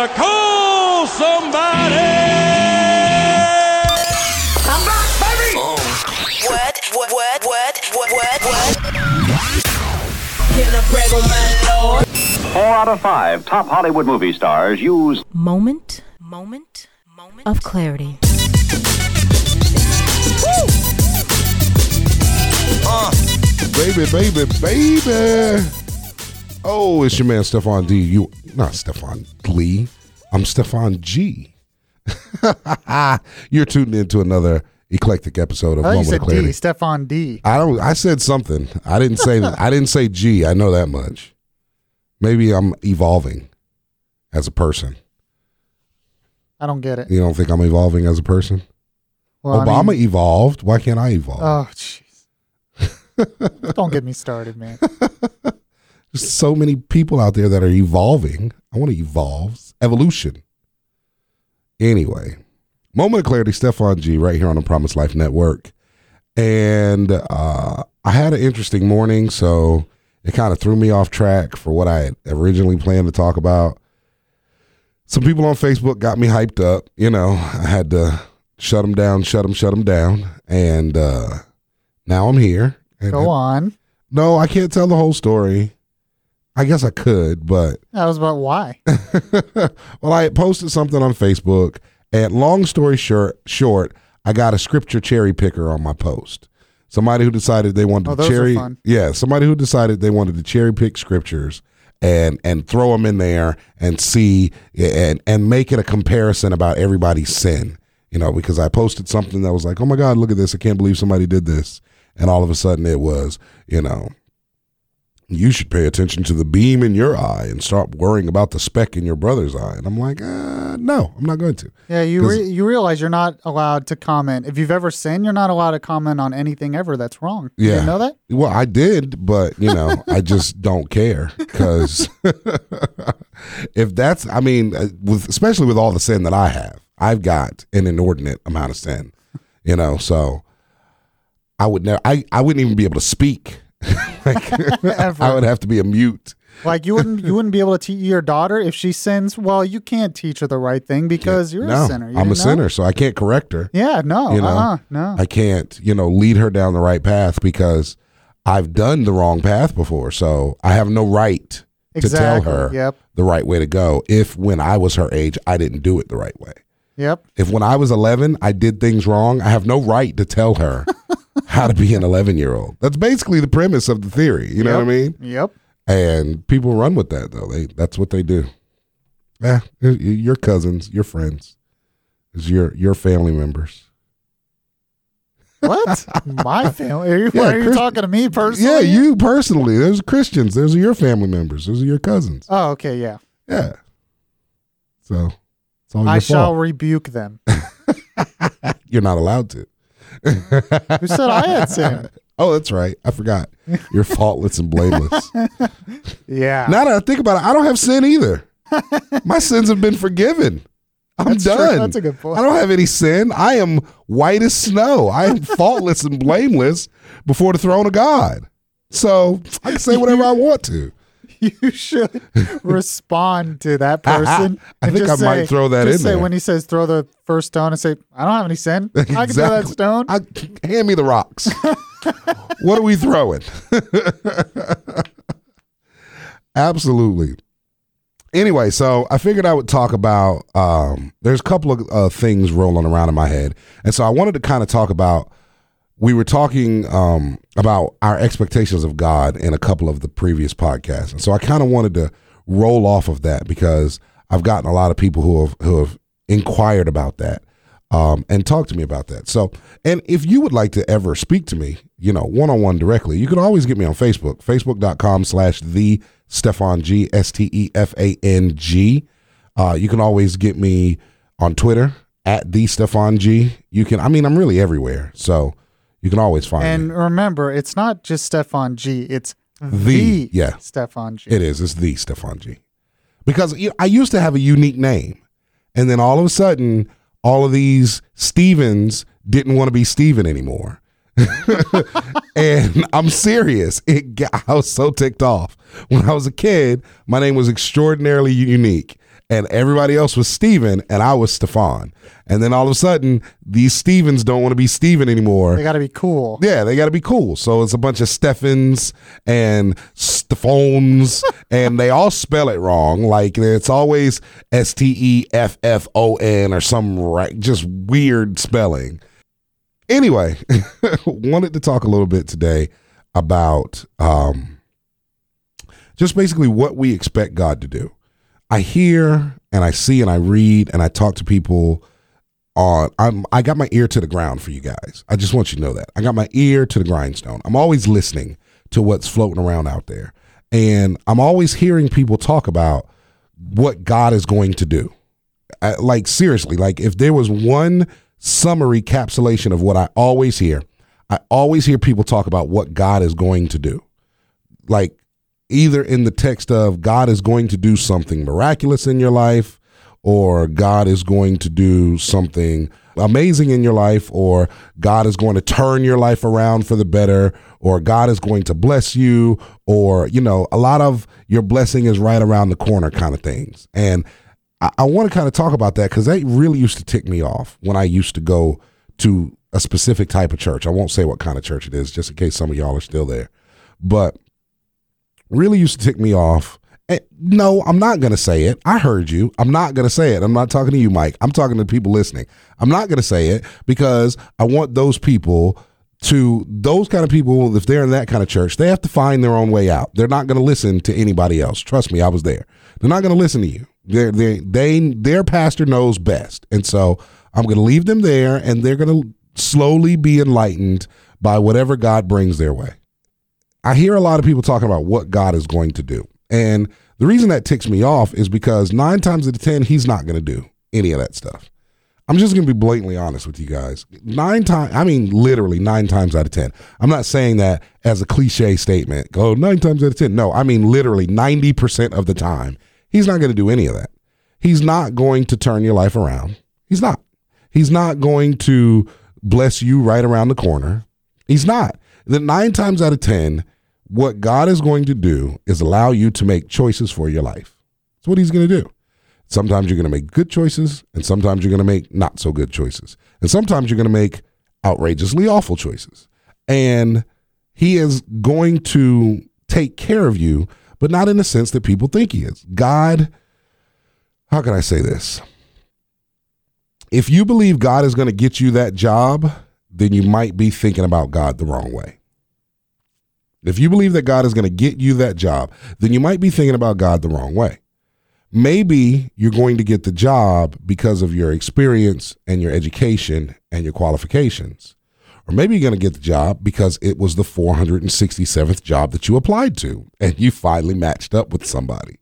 better call somebody. I'm What? What? What? What? What? What? What? Can I brag on my lord? Four out of five top Hollywood movie stars use Moment, moment, moment of clarity. Baby, baby, baby. Oh, it's your man Stefan D. You not Stefan Lee. I'm Stefan G. You're tuned into another eclectic episode of I thought you Moment said of Clarity. D, Stefan D. I don't. I said something. I didn't say. I didn't say G. I know that much. Maybe I'm evolving as a person. I don't get it. You don't think I'm evolving as a person? Well, I Obama mean- evolved. Why can't I evolve? oh, jeez. don't get me started, man. There's so many people out there that are evolving. I want to evolve. Evolution. Anyway, moment of clarity, Stefan G, right here on the Promise Life Network. And uh, I had an interesting morning, so it kind of threw me off track for what I had originally planned to talk about. Some people on Facebook got me hyped up. You know, I had to shut them down, shut them, shut them down. And uh, now I'm here. Go on. no, I can't tell the whole story. I guess I could, but That was about why. well, I posted something on Facebook, and long story short, short, I got a scripture cherry picker on my post. Somebody who decided they wanted Oh, to cherry, fun. yeah, somebody who decided they wanted to cherry pick scriptures and and throw them in there and see and and make it a comparison about everybody's sin. You know, because I posted something that was like, "Oh my God, look at this! I can't believe somebody did this," and all of a sudden it was, you know, you should pay attention to the beam in your eye and stop worrying about the speck in your brother's eye. And I'm like, uh, no, I'm not going to. Yeah, you re- you realize you're not allowed to comment. If you've ever sinned, you're not allowed to comment on anything ever that's wrong. You Yeah. didn't know that? Well, I did, but you know, I just don't care because if that's, I mean, uh, with especially with all the sin that I have, I've got an inordinate amount of sin. You know, so I would never, I, I wouldn't even be able to speak. like. I would have to be a mute. Like you wouldn't you wouldn't be able to teach your daughter if she sins. Well, you can't teach her the right thing because you're no, a sinner. You I'm a know? sinner, so I can't correct her. Yeah, no, You know, uh-uh, no. I can't, you know, lead her down the right path because I've done the wrong path before. So I have no right to tell her yep. the right way to go if when I was her age, I didn't do it the right way. yep. If when I was 11, I did things wrong, I have no right to tell her how to be an 11 year old. That's basically the premise of the theory. You know what I mean? Yep. And people run with that though. They that's what they do. Yeah, your cousins, your friends, is your your family members. What? My family? Are you, Yeah, are you Chris- talking to me personally? Yeah, you personally. Those are Christians. Those are your family members. Those are your cousins. Oh, okay, yeah. Yeah. So it's all your I shall fault. rebuke them. You're not allowed to. Who said I had sinned? Oh, that's right. I forgot. You're faultless and blameless. Yeah. now that I think about it, I don't have sin either. My sins have been forgiven. I'm That's true. done. That's a good point. I don't have any sin. I am white as snow. I am faultless and blameless before the throne of God. So I can say whatever I want to. you should respond to that person. I think I might throw that just in say there. when he says throw the first stone and say, I don't have any sin. I can throw that stone. I, hand me the rocks. what are we throwing? Absolutely. Anyway, so I figured I would talk about. Um, there's a couple of uh, things rolling around in my head, and so I wanted to kind of talk about. We were talking um, about our expectations of God in a couple of the previous podcasts, and so I kind of wanted to roll off of that because I've gotten a lot of people who have who have inquired about that um, and talk to me about that. So, and if you would like to ever speak to me, you know, one on one directly, you can always get me on Facebook, facebook.com slash the Stefan G, S T E F A N G. Uh, you can always get me on Twitter at the Stefan G. You can, I mean, I'm really everywhere. So you can always find and me. remember, it's not just Stefan G. It's The, the, yeah. Stefan G. It is. It's the Stefan G. Because you know, I used to have a unique name. And then all of a sudden, all of these Stevens didn't want to be Steven anymore. and I'm serious. It got, I was so ticked off. When I was a kid, my name was extraordinarily unique. And everybody else was Steven, and I was Stefan. And then all of a sudden, these Stevens don't want to be Steven anymore. They got to be cool. Yeah, they got to be cool. So it's a bunch of Steffens and Stephons, and they all spell it wrong. Like it's always S T E F F O N or some right, just weird spelling. Anyway, wanted to talk a little bit today about um, just basically what we expect God to do. I hear and I see and I read and I talk to people on I'm I got my ear to the ground for you guys. I just want you to know that. I got my ear to the grindstone. I'm always listening to what's floating around out there. And I'm always hearing people talk about what God is going to do. I, like seriously, like if there was one summary capsulation of what I always hear, I always hear people talk about what God is going to do. Like either in the text of God is going to do something miraculous in your life, or God is going to do something amazing in your life, or God is going to turn your life around for the better, or God is going to bless you, or, you know, a lot of your blessing is right around the corner kind of things. And I, I want to kind of talk about that because that really used to tick me off when I used to go to a specific type of church. I won't say what kind of church it is, just in case some of y'all are still there. But really used to tick me off. And no, I'm not going to say it. I heard you. I'm not going to say it. I'm not talking to you, Mike. I'm talking to people listening. I'm not going to say it because I want those people to, those kind of people, if they're in that kind of church, they have to find their own way out. They're not going to listen to anybody else. Trust me, I was there. They're not going to listen to you. They're, they they, their pastor knows best. And so I'm going to leave them there and they're going to slowly be enlightened by whatever God brings their way. I hear a lot of people talking about what God is going to do. And the reason that ticks me off is because nine times out of 10, he's not going to do any of that stuff. I'm just going to be blatantly honest with you guys. Nine times, I mean, literally nine times out of 10. I'm not saying that as a cliche statement, go nine times out of 10. No, I mean, literally 90% of the time, he's not going to do any of that. He's not going to turn your life around. He's not. He's not going to bless you right around the corner. He's not. Then nine times out of 10, what God is going to do is allow you to make choices for your life. That's what he's going to do. Sometimes you're going to make good choices, and sometimes you're going to make not so good choices. And sometimes you're going to make outrageously awful choices. And he is going to take care of you, but not in the sense that people think he is. God, how can I say this? If you believe God is going to get you that job, then you might be thinking about God the wrong way. If you believe that God is going to get you that job, then you might be thinking about God the wrong way. Maybe you're going to get the job because of your experience and your education and your qualifications. Or maybe you're going to get the job because it was the 467th job that you applied to and you finally matched up with somebody.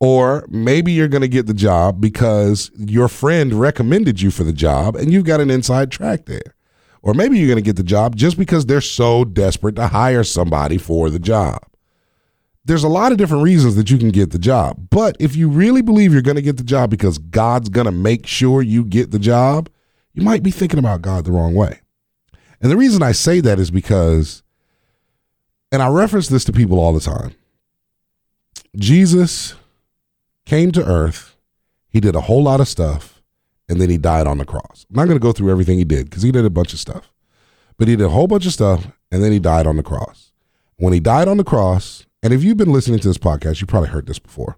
Or maybe you're going to get the job because your friend recommended you for the job and you've got an inside track there. Or maybe you're going to get the job just because they're so desperate to hire somebody for the job. There's a lot of different reasons that you can get the job. But if you really believe you're going to get the job because God's going to make sure you get the job, you might be thinking about God the wrong way. And the reason I say that is because, and I reference this to people all the time Jesus came to earth, he did a whole lot of stuff and then he died on the cross. I'm not going to go through everything he did because he did a bunch of stuff, but he did a whole bunch of stuff and then he died on the cross. When he died on the cross, and if you've been listening to this podcast, you probably heard this before.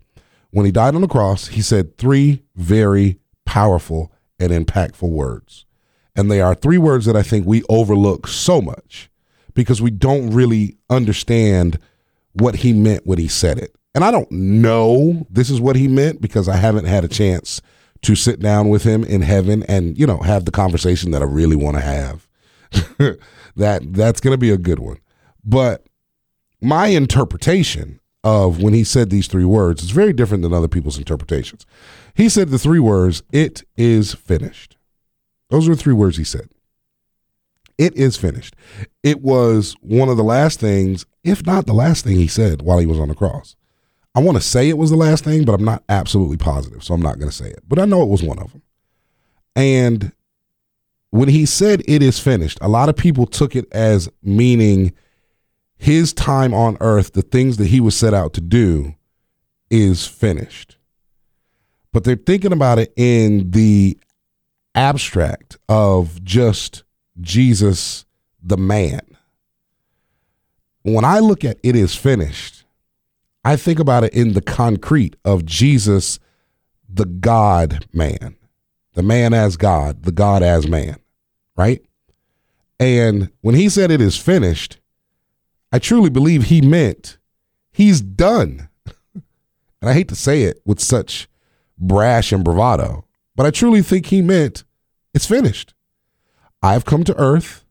When he died on the cross, he said three very powerful and impactful words. And they are three words that I think we overlook so much because we don't really understand what he meant when he said it. And I don't know this is what he meant because I haven't had a chance to sit down with him in heaven and you know have the conversation that I really want to have. that that's going to be a good one. But my interpretation of when he said these three words is very different than other people's interpretations. He said the three words, "It is finished." Those were three words he said. It is finished. It was one of the last things, if not the last thing he said while he was on the cross. I want to say it was the last thing, but I'm not absolutely positive, so I'm not going to say it. But I know it was one of them. And when he said it is finished, a lot of people took it as meaning his time on earth, the things that he was set out to do, is finished. but they're thinking about it in the abstract of just Jesus the man. When I look at it is finished, I think about it in the concrete of Jesus the God man, the man as God, the God as man, right? And when he said it is finished, I truly believe he meant he's done. and I hate to say it with such brash and bravado, but I truly think he meant it's finished. I've come to earth.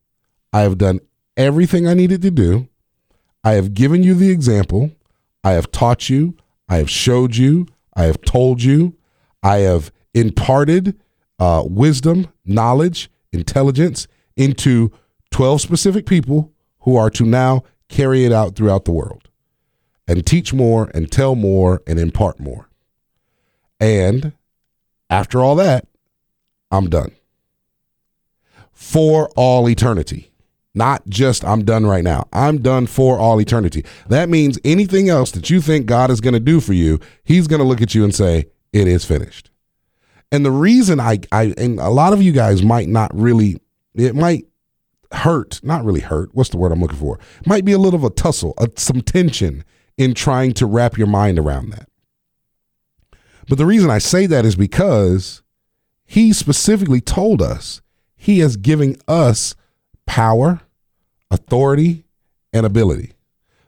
I have done everything I needed to do. I have given you the example. I have taught you. I have showed you. I have told you. I have imparted uh, wisdom, knowledge, intelligence into 12 specific people who are to now carry it out throughout the world and teach more and tell more and impart more. And after all that, I'm done for all eternity. Not just I'm done right now. I'm done for all eternity. That means anything else that you think God is going to do for you, he's going to look at you and say, it is finished. And the reason I, I, and a lot of you guys might not really, it might hurt, not really hurt. What's the word I'm looking for? Might be a little of a tussle, a, some tension in trying to wrap your mind around that. But the reason I say that is because he specifically told us he is giving us power, authority, and ability.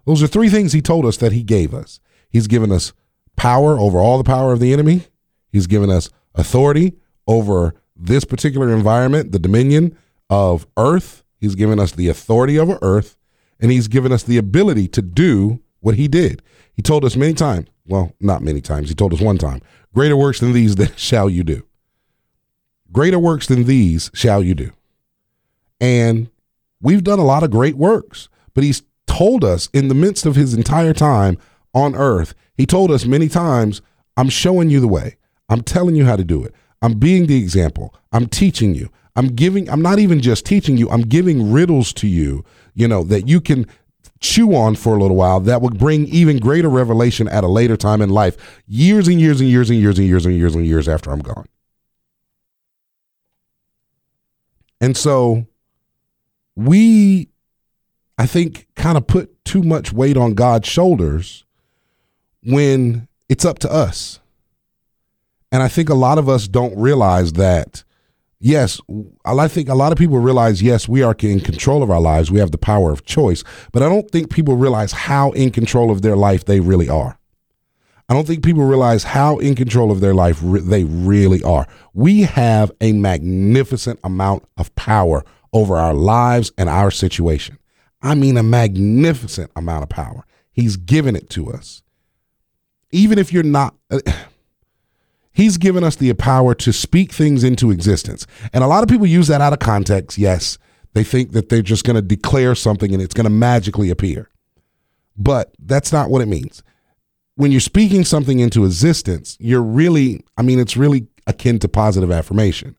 Those are three things he told us that he gave us. He's given us power over all the power of the enemy. He's given us authority over this particular environment, the dominion of earth. He's given us the authority over earth, and he's given us the ability to do what he did. He told us many times, well, not many times, he told us one time, greater works than these that shall you do. Greater works than these shall you do. And we've done a lot of great works, but he's told us in the midst of his entire time on earth, he told us many times, I'm showing you the way. I'm telling you how to do it. I'm being the example. I'm teaching you. I'm giving, I'm not even just teaching you, I'm giving riddles to you, you know, that you can chew on for a little while that will bring even greater revelation at a later time in life, years and years and years and years and years and years and years after I'm gone. And so we, I think, kind of put too much weight on God's shoulders when it's up to us. And I think a lot of us don't realize that, yes, I think a lot of people realize, yes, we are in control of our lives. We have the power of choice. But I don't think people realize how in control of their life they really are. I don't think people realize how in control of their life re- they really are. We have a magnificent amount of power over our lives and our situation. I mean, a magnificent amount of power. He's given it to us. Even if you're not, uh, he's given us the power to speak things into existence. And a lot of people use that out of context. Yes, they think that they're just going to declare something and it's going to magically appear. But that's not what it means when you're speaking something into existence, you're really, I mean, it's really akin to positive affirmation.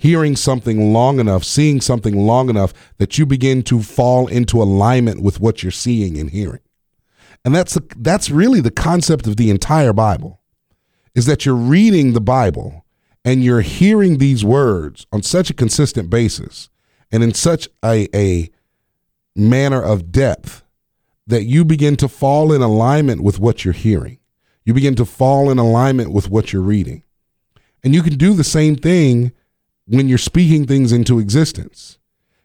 Hearing something long enough, seeing something long enough that you begin to fall into alignment with what you're seeing and hearing. And that's that's really the concept of the entire Bible. Is that you're reading the Bible and you're hearing these words on such a consistent basis and in such a, a manner of depth that you begin to fall in alignment with what you're hearing. You begin to fall in alignment with what you're reading. And you can do the same thing when you're speaking things into existence.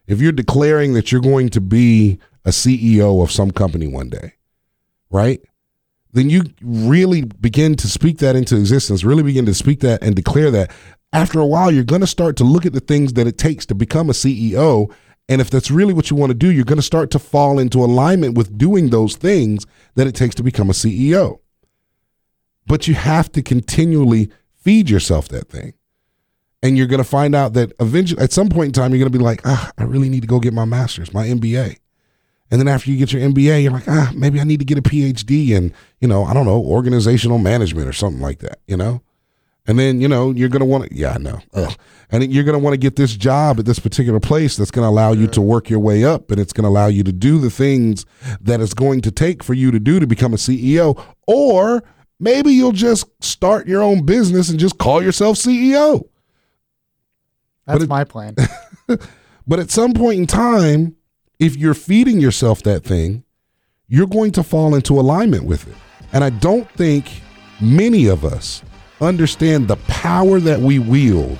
If you're declaring that you're going to be a CEO of some company one day, right? Then you really begin to speak that into existence, really begin to speak that and declare that. After a while, you're going to start to look at the things that it takes to become a CEO and if that's really what you want to do, you're going to start to fall into alignment with doing those things that it takes to become a CEO. But you have to continually feed yourself that thing. And you're going to find out that eventually, at some point in time, you're going to be like, ah, I really need to go get my master's, my MBA. And then after you get your MBA, you're like, ah, maybe I need to get a PhD in, you know, I don't know, organizational management or something like that, you know? And then, you know, you're going to want to, yeah, I know. Ugh. And you're going to want to get this job at this particular place that's going to allow you to work your way up and it's going to allow you to do the things that it's going to take for you to do to become a CEO. Or maybe you'll just start your own business and just call yourself CEO. That's it- my plan. But at some point in time, if you're feeding yourself that thing, you're going to fall into alignment with it. And I don't think many of us understand the power that we wield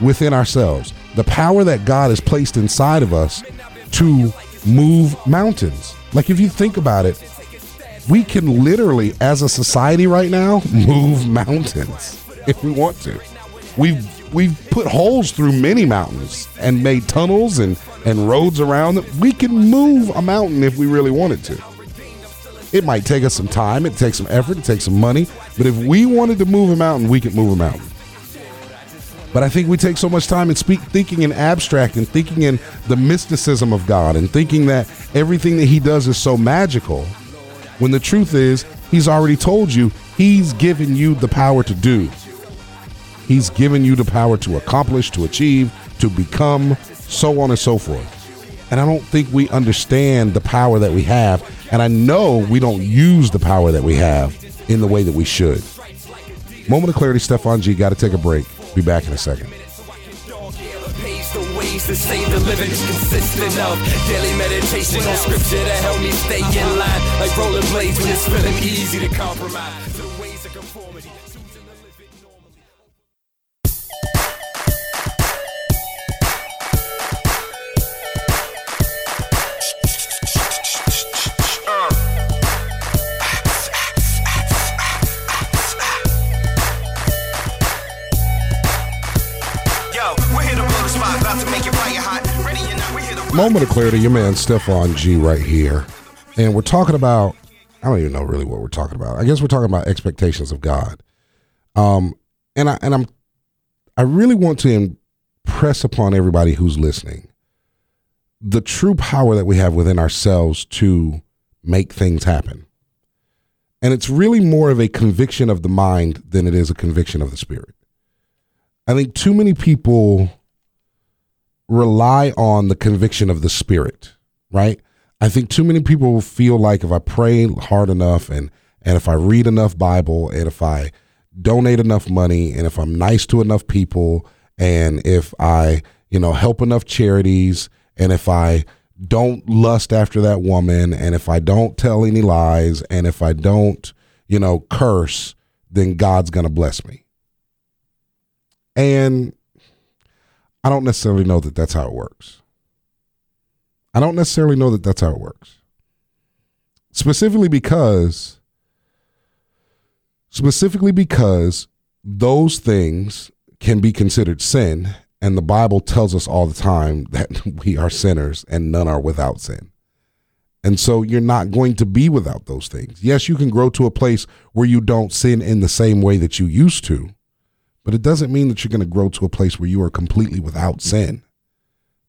within ourselves, the power that God has placed inside of us to move mountains. Like if you think about it, we can literally, as a society right now, move mountains if we want to. We've we've put holes through many mountains and made tunnels and and roads around them. We can move a mountain if we really wanted to. It might take us some time, it takes some effort, it takes some money, but if we wanted to move a mountain, we could move a mountain. But I think we take so much time in speak, thinking in abstract and thinking in the mysticism of God and thinking that everything that He does is so magical. When the truth is, He's already told you He's given you the power to do. He's given you the power to accomplish, to achieve, to become, so on and so forth. And I don't think we understand the power that we have. And I know we don't use the power that we have in the way that we should. Moment of clarity, Stefan G. Got to take a break. Be back in a second. To the living is consistent of daily meditation on scripture to help me stay in line. Like rolling blades when it's feeling easy to compromise. Moment of clarity, your man Stefan G right here. And we're talking about, I don't even know really what we're talking about. I guess we're talking about expectations of God. Um, and I and I'm I really want to impress upon everybody who's listening the true power that we have within ourselves to make things happen. And it's really more of a conviction of the mind than it is a conviction of the spirit. I think too many people rely on the conviction of the spirit, right? I think too many people feel like if I pray hard enough and and if I read enough Bible and if I donate enough money and if I'm nice to enough people and if I, you know, help enough charities and if I don't lust after that woman and if I don't tell any lies and if I don't, you know, curse, then God's going to bless me. And I don't necessarily know that that's how it works. I don't necessarily know that that's how it works. Specifically because specifically because those things can be considered sin and the Bible tells us all the time that we are sinners and none are without sin. And so you're not going to be without those things. Yes, you can grow to a place where you don't sin in the same way that you used to, but it doesn't mean that you're going to grow to a place where you are completely without sin.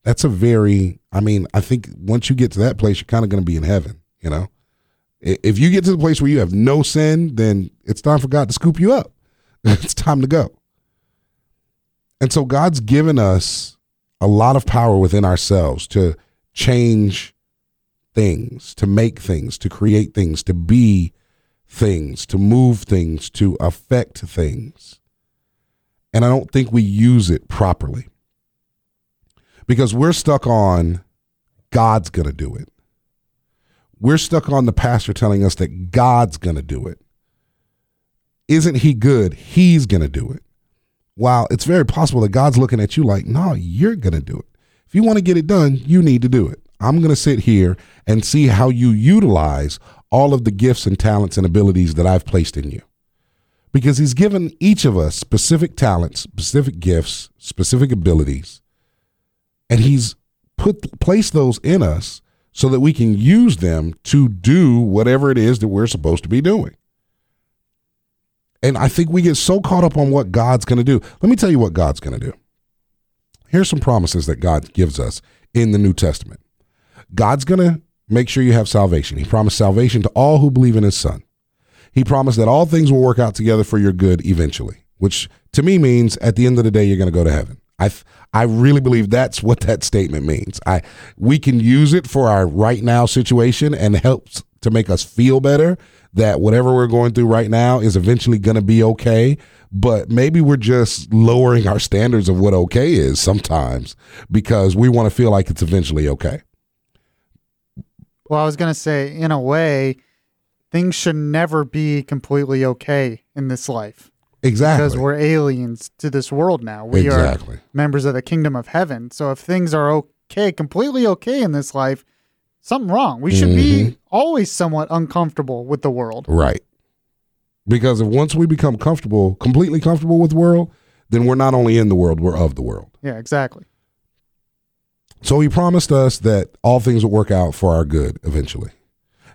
That's a very, I mean, I think once you get to that place, you're kind of going to be in heaven, you know? If you get to the place where you have no sin, then it's time for God to scoop you up. it's time to go. And so God's given us a lot of power within ourselves to change things, to make things, to create things, to be things, to move things, to affect things. And I don't think we use it properly because we're stuck on God's going to do it. We're stuck on the pastor telling us that God's going to do it. Isn't he good? He's going to do it. While it's very possible that God's looking at you like, no, you're going to do it. If you want to get it done, you need to do it. I'm going to sit here and see how you utilize all of the gifts and talents and abilities that I've placed in you. Because he's given each of us specific talents, specific gifts, specific abilities, and he's put placed those in us so that we can use them to do whatever it is that we're supposed to be doing. And I think we get so caught up on what God's going to do. Let me tell you what God's going to do. Here's some promises that God gives us in the New Testament. God's going to make sure you have salvation. He promised salvation to all who believe in his son. He promised that all things will work out together for your good eventually, which to me means at the end of the day you're going to go to heaven. I I really believe that's what that statement means. I we can use it for our right now situation and helps to make us feel better that whatever we're going through right now is eventually going to be okay. But maybe we're just lowering our standards of what okay is sometimes because we want to feel like it's eventually okay. Well, I was going to say, in a way, things should never be completely okay in this life Exactly. because we're aliens to this world now. We Exactly. are members of the kingdom of heaven. So if things are okay, completely okay in this life, something wrong. We should Mm-hmm. be always somewhat uncomfortable with the world. Right. Because if once we become comfortable, completely comfortable with the world, then we're not only in the world, we're of the world. Yeah, exactly. So he promised us that all things would work out for our good eventually.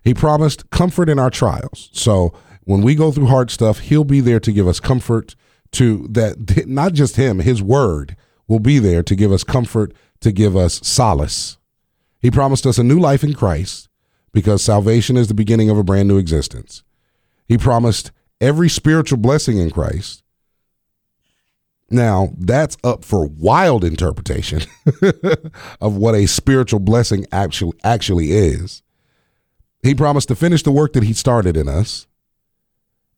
He promised comfort in our trials. So when we go through hard stuff, he'll be there to give us comfort to that not just him, his word will be there to give us comfort, to give us solace. He promised us a new life in Christ because salvation is the beginning of a brand new existence. He promised every spiritual blessing in Christ. Now, that's up for wild interpretation of what a spiritual blessing actually actually is. He promised to finish the work that he started in us,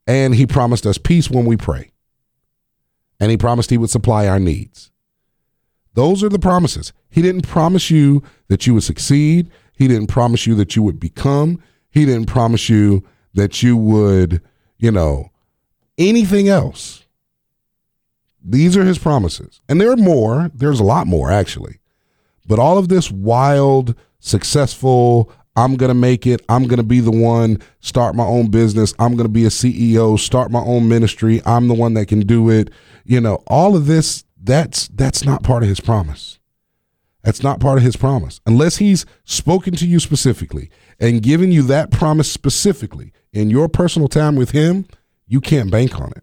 and he promised us peace when we pray. And he promised he would supply our needs. Those are the promises. He didn't promise you that you would succeed. He didn't promise you that you would become. He didn't promise you that you would, you know, anything else. These are his promises. And there are more. There's a lot more, actually. But all of this wild, successful, I'm going to make it. I'm going to be the one, start my own business. I'm going to be a CEO, start my own ministry. I'm the one that can do it. You know, all of this, that's that's not part of his promise. That's not part of his promise. Unless he's spoken to you specifically and given you that promise specifically in your personal time with him, you can't bank on it.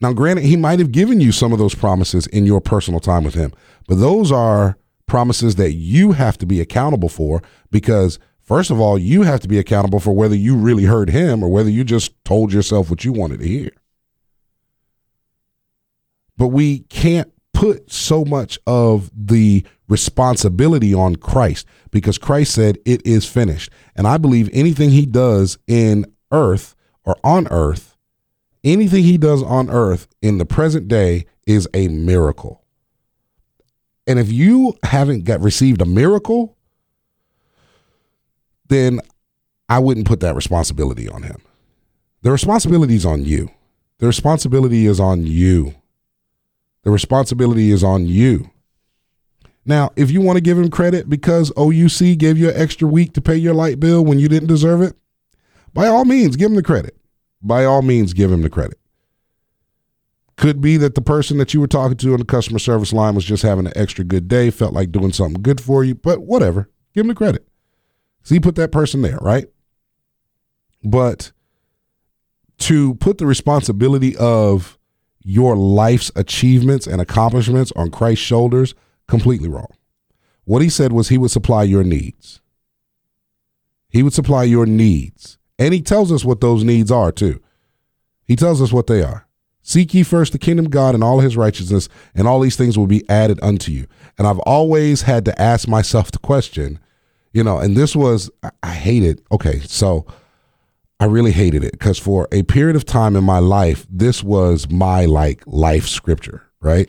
Now, granted, he might have given you some of those promises in your personal time with him, but those are promises that you have to be accountable for because, first of all, you have to be accountable for whether you really heard him or whether you just told yourself what you wanted to hear. But we can't put so much of the responsibility on Christ because Christ said it is finished. And I believe anything he does in earth or on earth, anything he does on earth in the present day is a miracle. And if you haven't got received a miracle, then I wouldn't put that responsibility on him. The responsibility is on you. The responsibility is on you. The responsibility is on you. Now, if you want to give him credit because OUC gave you an extra week to pay your light bill when you didn't deserve it, by all means, give him the credit. By all means, give him the credit. Could be that the person that you were talking to on the customer service line was just having an extra good day, felt like doing something good for you, but whatever. Give him the credit. So he put that person there, right? But to put the responsibility of your life's achievements and accomplishments on Christ's shoulders, completely wrong. What he said was he would supply your needs. He would supply your needs. And he tells us what those needs are, too. He tells us what they are. Seek ye first the kingdom of God and all his righteousness, and all these things will be added unto you. And I've always had to ask myself the question, you know, and this was, I- I hate it. Okay, so I really hated it because for a period of time in my life, this was my like life scripture, right?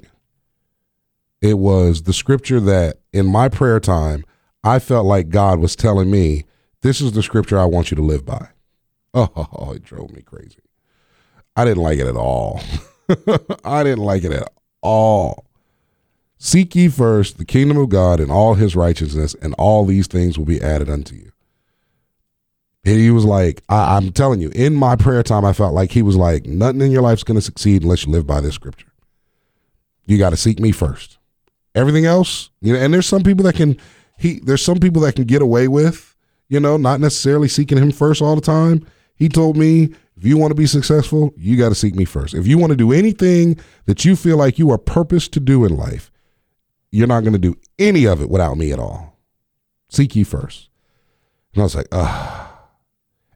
It was the scripture that in my prayer time, I felt like God was telling me, this is the scripture I want you to live by. Oh, it drove me crazy. I didn't like it at all. I didn't like it at all. Seek ye first the kingdom of God and all his righteousness, and all these things will be added unto you. And he was like, I, I'm telling you, in my prayer time, I felt like he was like, nothing in your life's going to succeed unless you live by this scripture. You got to seek me first. Everything else, you know, and there's some people that can, he, there's some people that can get away with, you know, not necessarily seeking him first all the time. He told me, if you want to be successful, you got to seek me first. If you want to do anything that you feel like you are purposed to do in life, you're not going to do any of it without me at all. Seek ye first. And I was like, ah.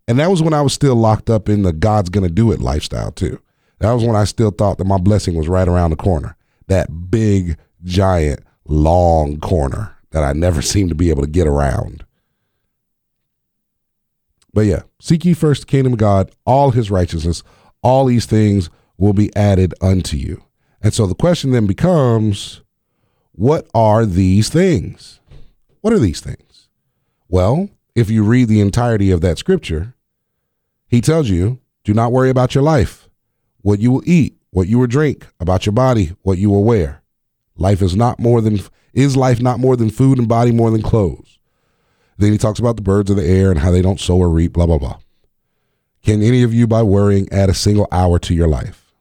And that was when I was still locked up in the God's gonna do it lifestyle too. That was when I still thought that my blessing was right around the corner. That big, giant, long corner that I never seemed to be able to get around. But yeah, seek ye first the kingdom of God, all his righteousness, all these things will be added unto you. And so the question then becomes what are these things? What are these things? Well, if you read the entirety of that scripture, he tells you do not worry about your life, what you will eat, what you will drink, about your body, what you will wear. Life is not more than is life not more than food and body more than clothes. Then he talks about the birds of the air and how they don't sow or reap, blah blah blah. Can any of you by worrying add a single hour to your life?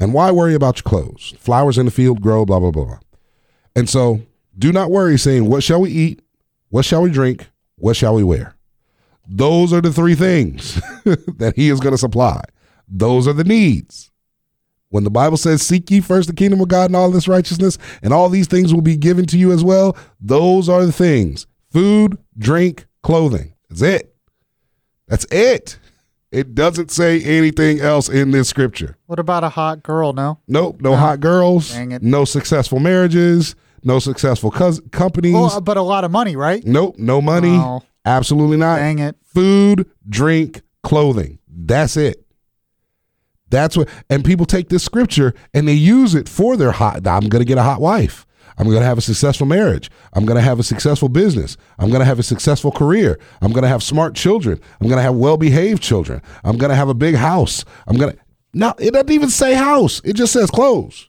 And why worry about your clothes? Flowers in the field grow, blah blah blah. blah. And so do not worry saying, What shall we eat? What shall we drink? What shall we wear? Those are the three things that he is going to supply. Those are the needs. When the Bible says, Seek ye first the kingdom of God and all this righteousness, and all these things will be given to you as well, those are the things food, drink, clothing. That's it. That's it. It doesn't say anything else in this scripture. What about a hot girl? No. Nope. No hot girls. Dang it. No successful marriages. No successful cous- companies. Well, uh, but a lot of money, right? Nope, no money. Oh. Absolutely not. Dang it. Food, drink, clothing. That's it. That's what and people take this scripture and they use it for their hot I'm going to get a hot wife. I'm going to have a successful marriage. I'm going to have a successful business. I'm going to have a successful career. I'm going to have smart children. I'm going to have well-behaved children. I'm going to have a big house. I'm going to No, it doesn't even say house. It just says clothes.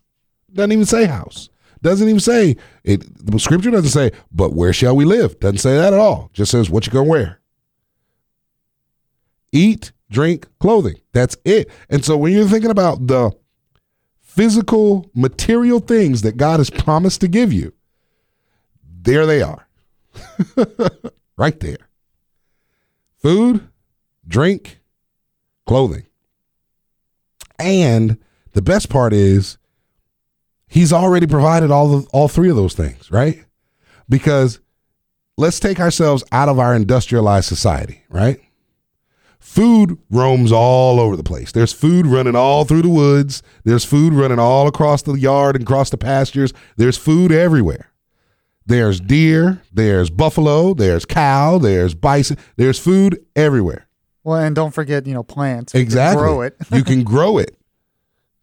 Doesn't even say house. Doesn't even say it. The scripture doesn't say, but where shall we live? Doesn't say that at all. Just says what you gonna wear. Eat, drink, clothing. That's it. And so when you're thinking about the physical, material things that God has promised to give you, there they are. right there. Food, drink, clothing. And the best part is he's already provided all all three of those things, right? Because let's take ourselves out of our industrialized society, right? Food roams all over the place. There's food running all through the woods. There's food running all across the yard and across the pastures. There's food everywhere. There's deer, there's buffalo, there's cow, there's bison. There's food everywhere. Well, and don't forget, you know, plants. You can Exactly. Grow it. you can grow it.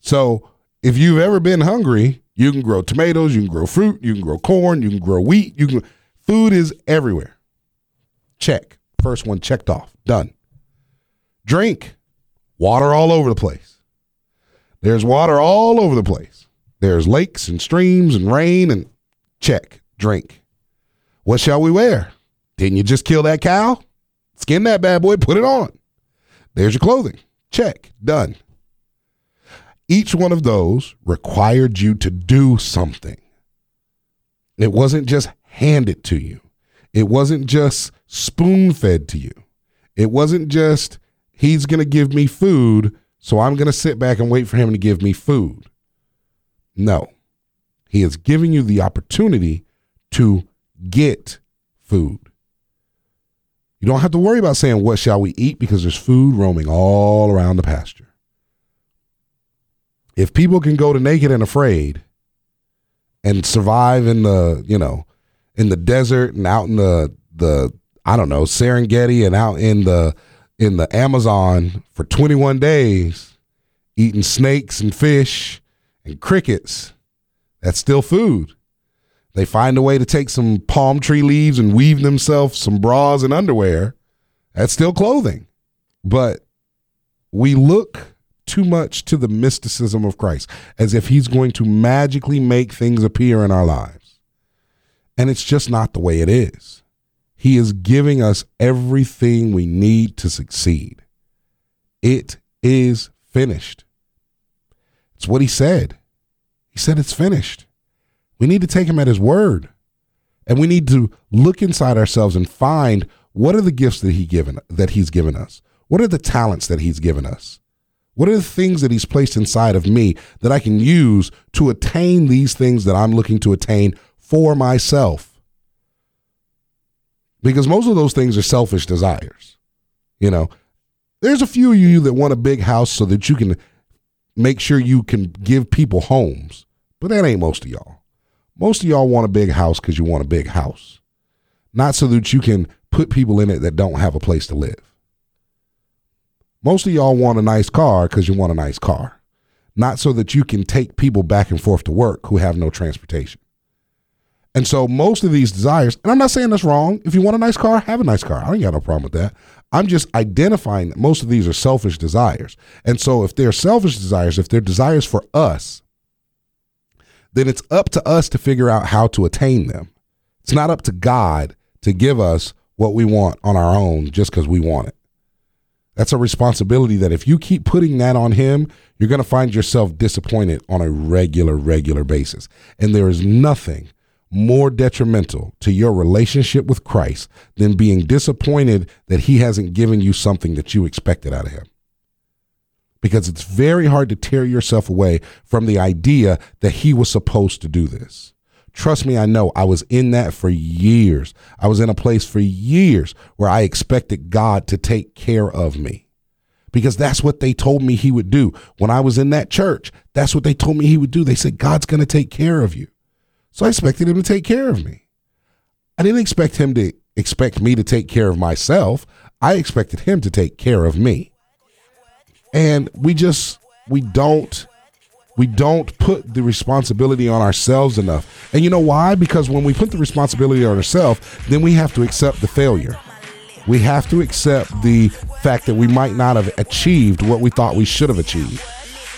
So if you've ever been hungry, you can grow tomatoes, you can grow fruit, you can grow corn, you can grow wheat, you can food is everywhere. Check. First one checked off. Done. Drink. Water all over the place. There's water all over the place. There's lakes and streams and rain and check. Drink. What shall we wear? Didn't you just kill that cow? Skin that bad boy, put it on. There's your clothing. Check. Done. Each one of those required you to do something. It wasn't just handed to you. It wasn't just spoon fed to you. It wasn't just, he's going to give me food, so I'm going to sit back and wait for him to give me food. No. He is giving you the opportunity to get food. You don't have to worry about saying, What shall we eat? because there's food roaming all around the pasture. If people can go to naked and afraid and survive in the, you know, in the desert and out in the the I don't know, Serengeti and out in the in the Amazon for 21 days eating snakes and fish and crickets, that's still food. They find a way to take some palm tree leaves and weave themselves some bras and underwear. That's still clothing. But we look too much to the mysticism of Christ as if he's going to magically make things appear in our lives. And it's just not the way it is. He is giving us everything we need to succeed. It is finished. It's what he said. He said it's finished. We need to take him at his word. And we need to look inside ourselves and find what are the gifts that he given that he's given us? What are the talents that he's given us? What are the things that he's placed inside of me that I can use to attain these things that I'm looking to attain for myself? Because most of those things are selfish desires. You know, there's a few of you that want a big house so that you can make sure you can give people homes, but that ain't most of y'all. Most of y'all want a big house because you want a big house, not so that you can put people in it that don't have a place to live. Most of y'all want a nice car because you want a nice car, not so that you can take people back and forth to work who have no transportation. And so most of these desires, and I'm not saying that's wrong. If you want a nice car, have a nice car. I ain't got no problem with that. I'm just identifying that most of these are selfish desires. And so if they're selfish desires, if they're desires for us, then it's up to us to figure out how to attain them. It's not up to God to give us what we want on our own just because we want it. That's a responsibility that if you keep putting that on Him, you're going to find yourself disappointed on a regular, regular basis. And there is nothing more detrimental to your relationship with Christ than being disappointed that He hasn't given you something that you expected out of Him. Because it's very hard to tear yourself away from the idea that He was supposed to do this. Trust me, I know. I was in that for years. I was in a place for years where I expected God to take care of me because that's what they told me He would do. When I was in that church, that's what they told me He would do. They said, God's going to take care of you. So I expected Him to take care of me. I didn't expect Him to expect me to take care of myself. I expected Him to take care of me. And we just, we don't we don't put the responsibility on ourselves enough. And you know why? Because when we put the responsibility on ourselves, then we have to accept the failure. We have to accept the fact that we might not have achieved what we thought we should have achieved.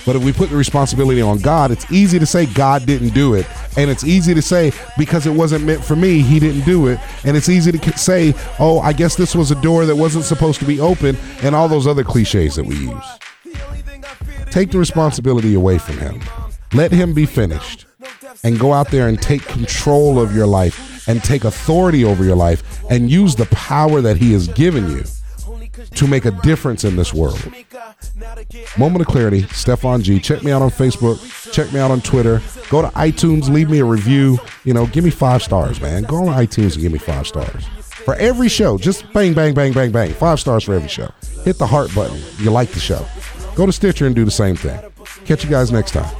But if we put the responsibility on God, it's easy to say God didn't do it. And it's easy to say because it wasn't meant for me, he didn't do it. And it's easy to say, oh, I guess this was a door that wasn't supposed to be open, and all those other cliches that we use. Take the responsibility away from him. Let him be finished and go out there and take control of your life and take authority over your life and use the power that he has given you to make a difference in this world. Moment of clarity, Stefan G. Check me out on Facebook. Check me out on Twitter. Go to iTunes, leave me a review. You know, give me five stars, man. Go on iTunes and give me five stars. For every show, just bang, bang, bang, bang, bang. Five stars for every show. Hit the heart button. You like the show. Go to Stitcher and do the same thing. Catch you guys next time.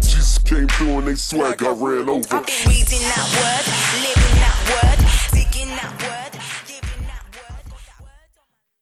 Jesus came through and they swag I ran over. Reading that word, living that